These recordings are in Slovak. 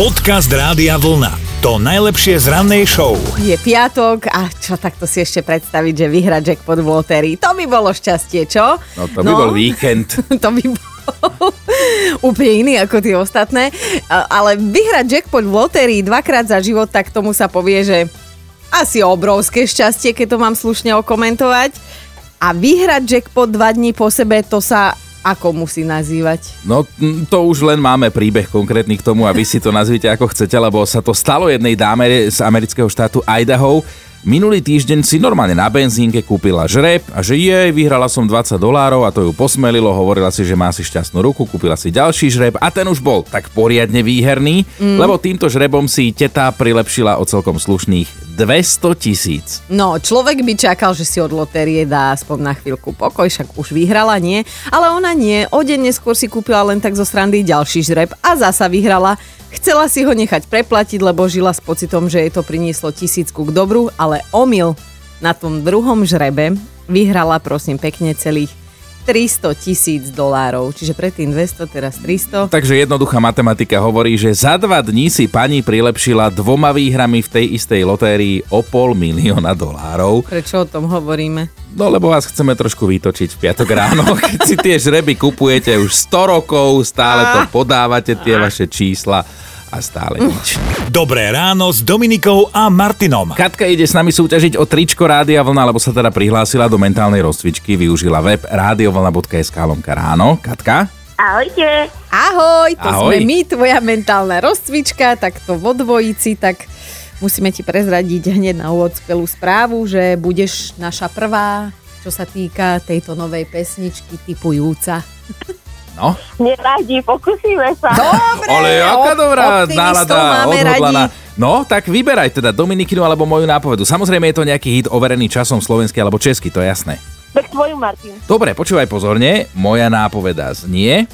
Podcast Rádia Vlna. To najlepšie z rannej show. Je piatok a čo takto si ešte predstaviť, že vyhra jackpot v lotérii. To by bolo šťastie, čo? No to by bol víkend. to by bol úplne iný ako tie ostatné. Ale vyhrať jackpot v lotérii dvakrát za život, tak tomu sa povie, že asi obrovské šťastie, keď to mám slušne okomentovať. A vyhrať jackpot dva dní po sebe, to sa ako musí nazývať? No to už len máme príbeh konkrétny k tomu a vy si to nazvite ako chcete, lebo sa to stalo jednej dáme z amerického štátu Idaho. Minulý týždeň si normálne na benzínke kúpila žreb a že jej, vyhrala som 20 dolárov a to ju posmelilo, hovorila si, že má si šťastnú ruku, kúpila si ďalší žreb a ten už bol tak poriadne výherný, mm. lebo týmto žrebom si teta prilepšila o celkom slušných 200 tisíc. No, človek by čakal, že si od lotérie dá aspoň na chvíľku pokoj, však už vyhrala, nie? Ale ona nie. O deň neskôr si kúpila len tak zo srandy ďalší žreb a zasa vyhrala. Chcela si ho nechať preplatiť, lebo žila s pocitom, že jej to prinieslo tisícku k dobru, ale omyl. Na tom druhom žrebe vyhrala, prosím, pekne celých 300 tisíc dolárov. Čiže predtým 200, teraz 300. Takže jednoduchá matematika hovorí, že za dva dní si pani prilepšila dvoma výhrami v tej istej lotérii o pol milióna dolárov. Prečo o tom hovoríme? No lebo vás chceme trošku vytočiť v piatok ráno, keď si tie žreby kupujete už 100 rokov, stále to podávate tie vaše čísla a stále nič. Dobré ráno s Dominikou a Martinom. Katka ide s nami súťažiť o tričko Rádia Vlna, lebo sa teda prihlásila do mentálnej rozcvičky, využila web radiovlna.sk lomka ráno. Katka? Ahojte. Ahoj, to Ahoj. sme my, tvoja mentálna rozcvička, tak to vo dvojici, tak musíme ti prezradiť hneď na úvod skvelú správu, že budeš naša prvá, čo sa týka tejto novej pesničky typujúca. No, Nevadí, pokúsime sa. Dobre, ale jaká op- dobrá nálada, odhodlaná. radi. No, tak vyberaj teda Dominikinu alebo moju nápovedu. Samozrejme je to nejaký hit overený časom slovenský alebo český, to je jasné. Tak tvoju, Martin. Dobre, počúvaj pozorne, moja nápoveda znie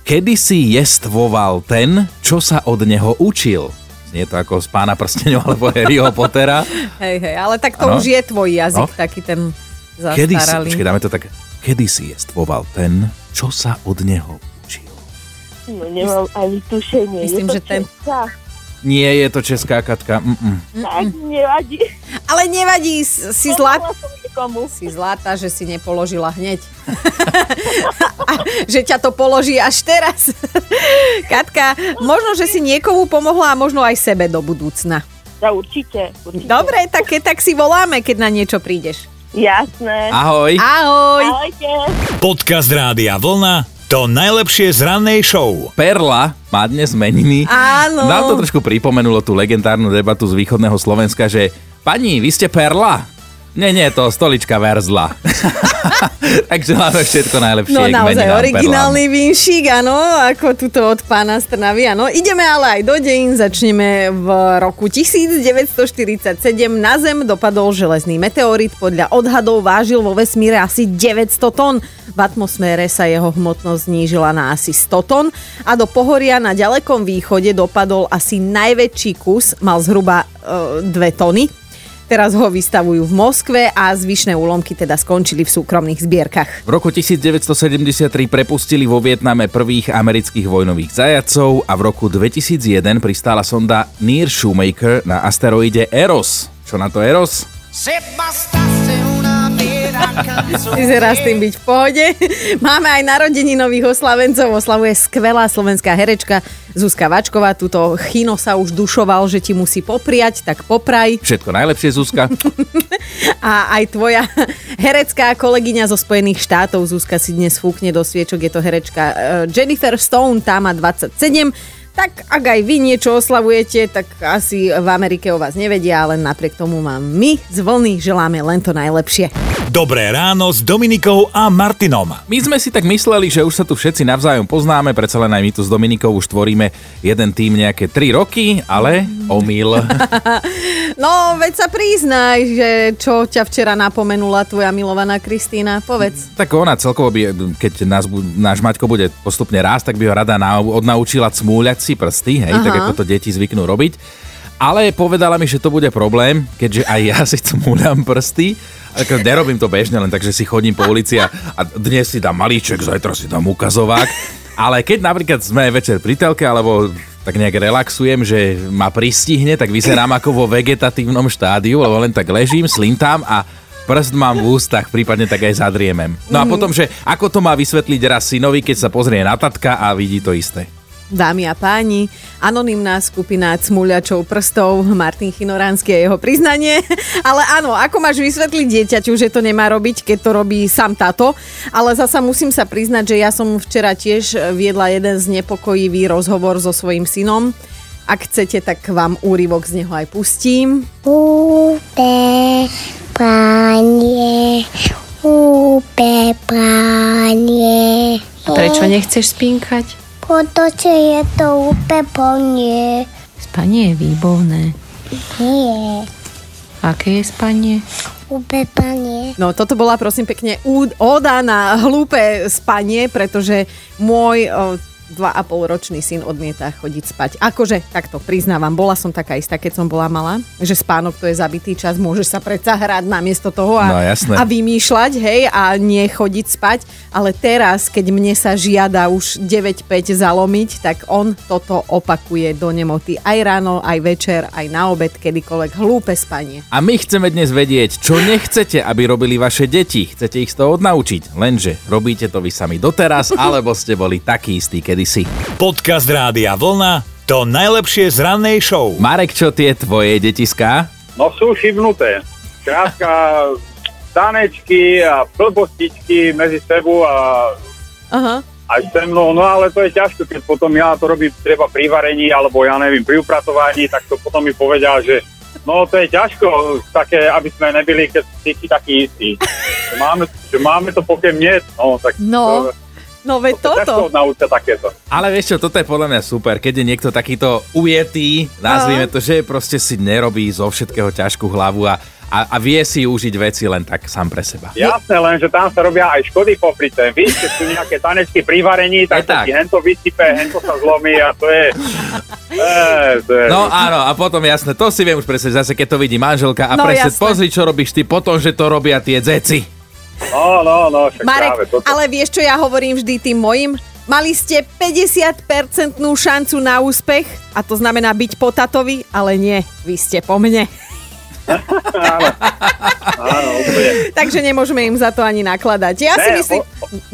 Kedy si jestvoval ten, čo sa od neho učil? Znie to ako z pána prstenov alebo Harryho Pottera. Hej, hej, ale tak to Áno. už je tvoj jazyk, No. taký ten Kedy si, zastaralý. počkej, dáme to tak, kedy si jestvoval ten, čo sa od neho učil? No nemám ani tušenie. Myslím, je to že ten- Česká? Nie je to česká Katka. Mm-mm. Tak nevadí. Ale nevadí, si zlat, Pomohla som niekomu. si zlatá, že si nepoložila hneď. A že ťa to položí až teraz. Katka, možno, že si niekomu pomohla a možno aj sebe do budúcna. Ja určite, určite. Dobre, tak, keď- tak si voláme, keď na niečo prídeš. Jasné. Ahoj. Ahoj. Ahojte. Podcast Rádia Vlna. To najlepšie z rannej show. Perla má dnes meniny. Áno. Nám to trošku pripomenulo tú legendárnu debatu z východného Slovenska, že pani, vy ste Perla? Nie, nie, to stolička verzla. Takže máme všetko najlepšie No naozaj originálny vinšík, áno, ako tuto od pána Strnavy, áno. Ideme ale aj do dejín, začneme v roku 1947. Na Zem dopadol železný meteorit, podľa odhadov vážil vo vesmíre asi 900 tón. V atmosfére sa jeho hmotnosť znížila na asi 100 tón a do pohoria na ďalekom východe dopadol asi najväčší kus, mal zhruba e, 2 tony. Teraz ho vystavujú v Moskve a zvyšné úlomky teda skončili v súkromných zbierkach. V roku 1973 prepustili vo Vietname prvých amerických vojnových zajacov a v roku 2001 pristála sonda Near Shoemaker na asteroide Eros. Čo na to Eros? Vyzerá s tým byť v pohode. Máme aj narodení nových oslavencov. Oslavuje skvelá slovenská herečka Zuzka Vačková. Tuto Chino sa už dušoval, že ti musí popriať, tak popraj. Všetko najlepšie, Zuzka. A aj tvoja herecká kolegyňa zo Spojených štátov, Zuzka si dnes fúkne do sviečok, je to herečka eh, Jennifer Stone, tá má 27. Tak ak aj vy niečo oslavujete, tak asi v Amerike o vás nevedia, ale napriek tomu vám my z vlny želáme len to najlepšie. Dobré ráno s Dominikou a Martinom. My sme si tak mysleli, že už sa tu všetci navzájom poznáme, predsa len aj my tu s Dominikou už tvoríme jeden tým nejaké 3 roky, ale omyl. No, veď sa priznaj, že čo ťa včera napomenula tvoja milovaná Kristýna, povedz. tak ona celkovo by, keď nás, náš Maťko bude postupne rásť, tak by ho rada na, odnaučila cmúľať si prsty, hej, Aha. tak ako to deti zvyknú robiť. Ale povedala mi, že to bude problém, keďže aj ja si cmúľam prsty. Ako nerobím to bežne, len takže si chodím po ulici a, a dnes si dám malíček, zajtra si dám ukazovák. Ale keď napríklad sme večer pri telke alebo tak nejak relaxujem, že ma pristihne, tak vyzerám ako vo vegetatívnom štádiu, lebo len tak ležím, slintám a prst mám v ústach, prípadne tak aj zadriemem. No a potom, že ako to má vysvetliť raz synovi, keď sa pozrie na tatka a vidí to isté. Dámy a páni, anonymná skupina cmuľačov prstov, Martin Chinoránsky a jeho priznanie. Ale áno, ako máš vysvetliť dieťaťu, že to nemá robiť, keď to robí sám táto. Ale zasa musím sa priznať, že ja som včera tiež viedla jeden znepokojivý rozhovor so svojím synom. Ak chcete, tak vám úryvok z neho aj pustím. Úpe, pánie, úpe, pánie. Prečo nechceš spínkať? Pretože je to úpe plnie. Spanie je výborné. Nie, Aké je spanie? úpe plnie. No toto bola prosím pekne úd- óda na hlúpe spanie, pretože môj o, dva a pol ročný syn odmieta chodiť spať. Akože, takto priznávam, bola som taká istá, keď som bola malá, že spánok to je zabitý čas, môžeš sa predsa hrať namiesto toho a, No, jasné. a vymýšľať, hej, a nie chodiť spať. Ale teraz, keď mne sa žiada už 9-5 zalomiť, tak on toto opakuje do nemoty. Aj ráno, aj večer, aj na obed, kedykoľvek hlúpe spanie. A my chceme dnes vedieť, čo nechcete, aby robili vaše deti. Chcete ich z toho odnaučiť. Lenže robíte to vy sami doteraz, alebo ste boli takí istí kedysi. Podcast Rádia Vlna to najlepšie z rannej show. Marek, čo tie tvoje detiská? No sú šibnuté. Krátka tanečky a blbostičky medzi sebou a Aha. aj se mnou, no ale to je ťažko, keď potom ja to robím treba pri varení, alebo ja neviem, pri upratovaní, tak to potom mi povedal, že no to je ťažko, také, aby sme nebyli keď si takí istí. Že máme, že máme to pokiaľ nie, no tak No, to, no veď to, toto. naučia takéto. Ale vieš čo, toto je podľa mňa super, keď je niekto takýto ujetý, nazvime to, že proste si nerobí zo všetkého ťažkú hlavu a, a, a vie si užiť veci len tak sám pre seba. Jasné, len že tam sa robia aj škody popri tom. Víš, keď sú nejaké tanečky pri varení, tak tak. ti hento vysype, hento sa zlomí a to je... E, to je No áno, a potom jasné, to si viem už presne, zase keď to vidí manželka a No, presne jasné. pozri, čo robíš ty potom, že to robia tie dzeci. No, no, no, však práve Marek, toto. ale vieš, čo ja hovorím vždy tým mojim? Mali ste 50% šancu na úspech a to znamená byť po tatovi, ale nie, vy ste po mne. Áno, úplne. Takže nemôžeme im za to ani nakladať. Ja si Ne, myslím...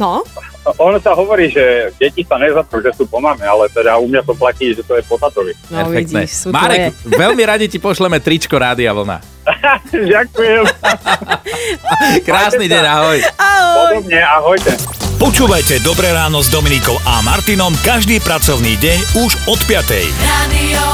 No, Ono sa hovorí, že deti sa nezatrú, že sú po mame, ale teda u mňa to platí, že to je po tatovi. no Perfektné. vidíš, sú Marek, tvoje. veľmi radi ti pošleme tričko Rádia Vlna. Ďakujem. Krásny deň, ahoj. Ahoj. Podobne, ahojte. Počúvajte Dobré ráno s Dominikou a Martinom každý pracovný deň už od 5. Radio